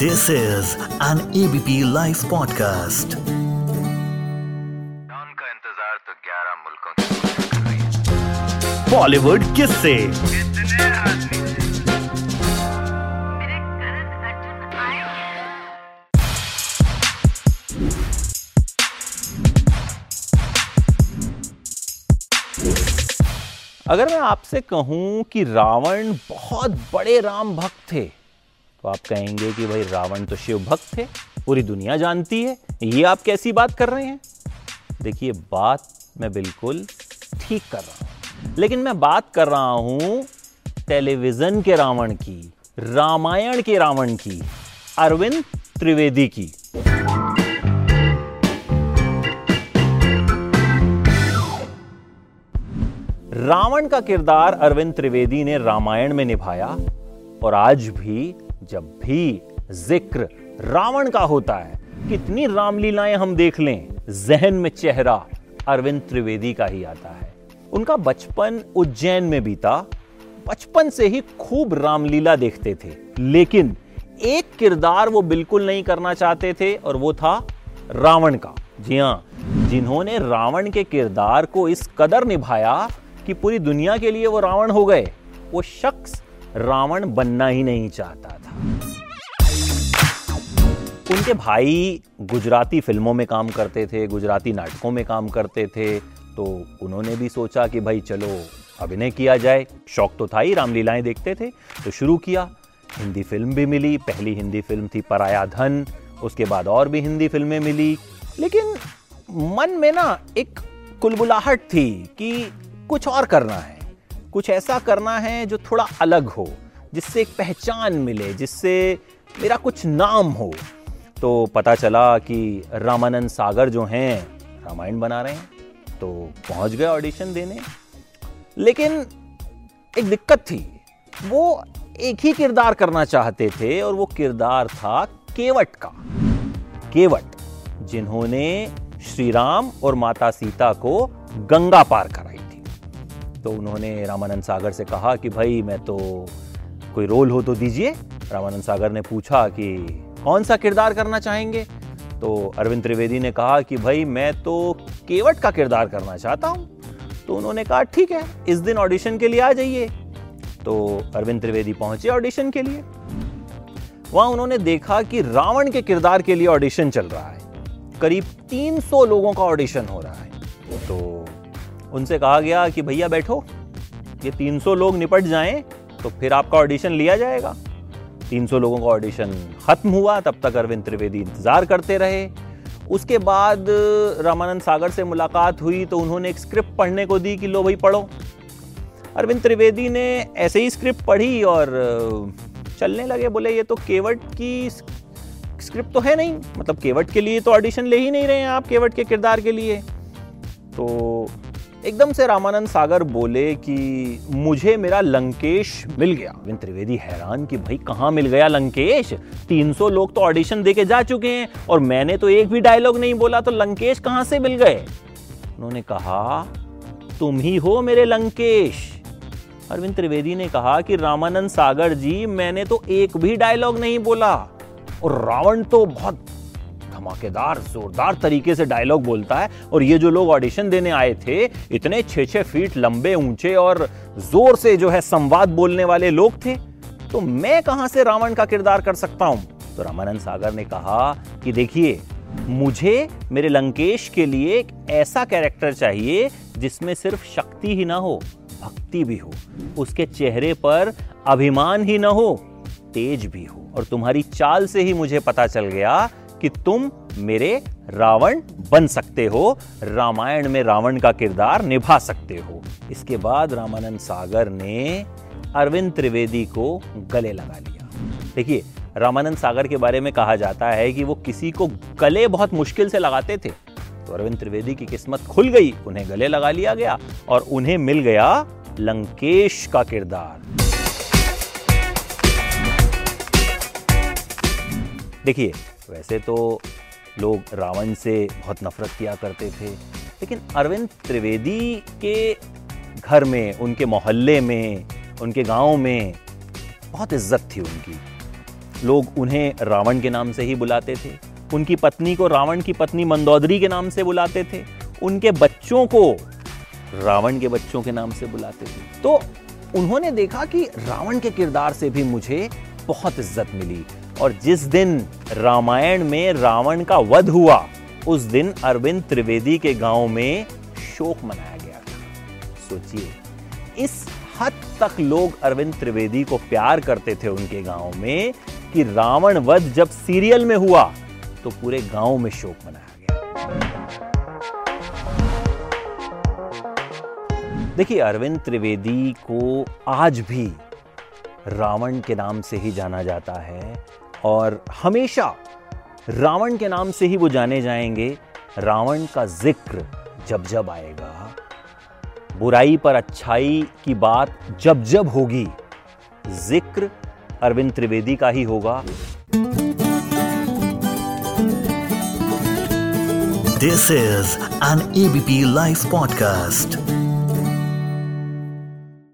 This is an ABP live podcast का इंतज़ार तो 11 मुल्कों बॉलीवुड किससे कितने आदमी मेरे करण अर्जुन आए हैं? अगर मैं आपसे कहूँ कि रावण बहुत बड़े राम भक्त थे तो आप कहेंगे कि भाई रावण तो शिव भक्त थे, पूरी दुनिया जानती है, ये आप कैसी बात कर रहे हैं? देखिए, बात मैं बिल्कुल ठीक कर रहा हूँ, लेकिन मैं बात कर रहा हूँ टेलीविज़न के रावण की, रामायण के रावण की, अरविंद त्रिवेदी की। रावण का किरदार अरविंद त्रिवेदी ने रामायण में निभाया, और आज भी जब भी ज़िक्र रावण का होता है, कितनी रामलीलाएँ हम देख लें, जहन में चेहरा अरविंद त्रिवेदी का ही आता है। उनका बचपन उज्जैन में बीता, बचपन से ही खूब रामलीला देखते थे, लेकिन एक किरदार वो बिल्कुल नहीं करना चाहते थे, और वो था रावण का। जी हाँ, जिन्होंने रावण के किरदार को इस कदर निभाया कि पूरी दुनिया के लिए वो रावण हो गए। वो शख्स रावण बनना ही नहीं चाहता था। उनके भाई गुजराती फ़िल्मों में काम करते थे, गुजराती नाटकों में काम करते थे तो उन्होंने भी सोचा कि भाई चलो, अभिनय किया जाए। शौक तो था ही, रामलीलाएँ देखते थे तो शुरू किया। हिंदी फ़िल्म भी मिली, पहली हिंदी फ़िल्म थी पराया धन, उसके बाद और भी हिंदी फ़िल्में मिली। लेकिन मन में ना एक कुलबुलाहट थी कि कुछ और करना है। कुछ ऐसा करना है जो थोड़ा अलग हो, जिससे एक पहचान मिले, जिससे मेरा कुछ नाम हो। तो पता चला कि रामानंद सागर जो हैं, रामायण बना रहे हैं तो पहुँच गए ऑडिशन देने। लेकिन एक दिक्कत थी, वो एक ही किरदार करना चाहते थे और वो किरदार था केवट का। केवट, जिन्होंने श्री राम और माता सीता को गंगा पार कराई थी तो उन्होंने रामानंद सागर से कहा कि भाई, मैं तो कोई रोल हो तो दीजिए। रामानंद सागर ने पूछा कि कौन सा किरदार करना चाहेंगे? तो अरविंद त्रिवेदी ने कहा कि भाई, मैं तो केवट का किरदार करना चाहता हूँ। तो उन्होंने कहा, ठीक है, इस दिन ऑडिशन के लिए आ जाइए। तो अरविंद त्रिवेदी पहुँचे ऑडिशन के लिए। वहाँ उन्होंने देखा कि रावण के किरदार के लिए ऑडिशन चल रहा है। करीब 300 लोगों का ऑडिशन हो रहा है। तो उनसे कहा गया कि भैया बैठो, ये 300 लोग निपट जाएँ तो फिर आपका ऑडिशन लिया जाएगा। 300 लोगों का ऑडिशन खत्म हुआ, तब तक अरविंद त्रिवेदी इंतज़ार करते रहे। उसके बाद रामानंद सागर से मुलाकात हुई तो उन्होंने एक स्क्रिप्ट पढ़ने को दी कि लो भाई पढ़ो। अरविंद त्रिवेदी ने ऐसे ही स्क्रिप्ट पढ़ी और चलने लगे, बोले, ये तो केवट की स्क्रिप्ट तो है नहीं। मतलब केवट के लिए तो ऑडिशन ले ही नहीं रहे हैं आप, केवट के किरदार के लिए। तो एकदम से रामानंद सागर बोले कि मुझे मेरा लंकेश मिल गया। अरविंद त्रिवेदी हैरान कि भाई कहाँ मिल गया लंकेश? 300 लोग तो ऑडिशन देके जा चुके हैं और मैंने तो एक भी डायलॉग नहीं बोला तो लंकेश कहाँ से मिल गए? उन्होंने कहा, तुम ही हो मेरे लंकेश। अरविंद त्रिवेदी ने कहा कि रामानंद सागर जी, मैंने तो एक भी डायलॉग नहीं बोला। और रावण तो बहुत धमाकेदार, जोरदार तरीके से डायलॉग बोलता है और ये जो लोग ऑडिशन देने आए थे, इतने छह छह फीट लंबे, ऊँचे और ज़ोर से जो है संवाद बोलने वाले लोग थे। तो मैं कहाँ से रावण का किरदार कर सकता हूँ? तो रामानंद सागर ने कहा कि देखिए, मुझे, मेरे लंकेश के लिए एक ऐसा कैरेक्टर चाहिए जिसमें सिर्फ़ शक्ति ही ना हो, भक्ति भी हो, उसके चेहरे पर अभिमान ही ना हो, तेज भी हो। और तुम्हारी चाल से ही मुझे पता चल गया कि तुम मेरे रावण बन सकते हो, रामायण में रावण का किरदार निभा सकते हो। इसके बाद रामानंद सागर ने अरविंद त्रिवेदी को गले लगा लिया। देखिए, रामानंद सागर के बारे में कहा जाता है कि वो किसी को गले बहुत मुश्किल से लगाते थे। तो अरविंद त्रिवेदी की किस्मत खुल गई, उन्हें गले लगा लिया गया और उन्हें मिल गया लंकेश का किरदार। देखिए वैसे तो लोग रावण से बहुत नफरत किया करते थे, लेकिन अरविंद त्रिवेदी के घर में, उनके मोहल्ले में, उनके गाँव में बहुत इज़्ज़त थी उनकी। लोग उन्हें रावण के नाम से ही बुलाते थे, उनकी पत्नी को रावण की पत्नी मंदोदरी के नाम से बुलाते थे, उनके बच्चों को रावण के बच्चों के नाम से बुलाते थे। तो उन्होंने देखा कि रावण के किरदार से भी मुझे बहुत इज़्ज़त मिली। और जिस दिन रामायण में रावण का वध हुआ, उस दिन अरविंद त्रिवेदी के गाँव में शोक मनाया गया था। सोचिए, इस हद तक लोग अरविंद त्रिवेदी को प्यार करते थे उनके गाँव में कि रावण वध जब सीरियल में हुआ तो पूरे गाँव में शोक मनाया गया। देखिए, अरविंद त्रिवेदी को आज भी रावण के नाम से ही जाना जाता है। और हमेशा रावण के नाम से ही वो जाने जाएँगे। रावण का ज़िक्र जब जब आएगा। बुराई पर अच्छाई की बात जब जब होगी। ज़िक्र अरविंद त्रिवेदी का ही होगा। This is an ABP live podcast.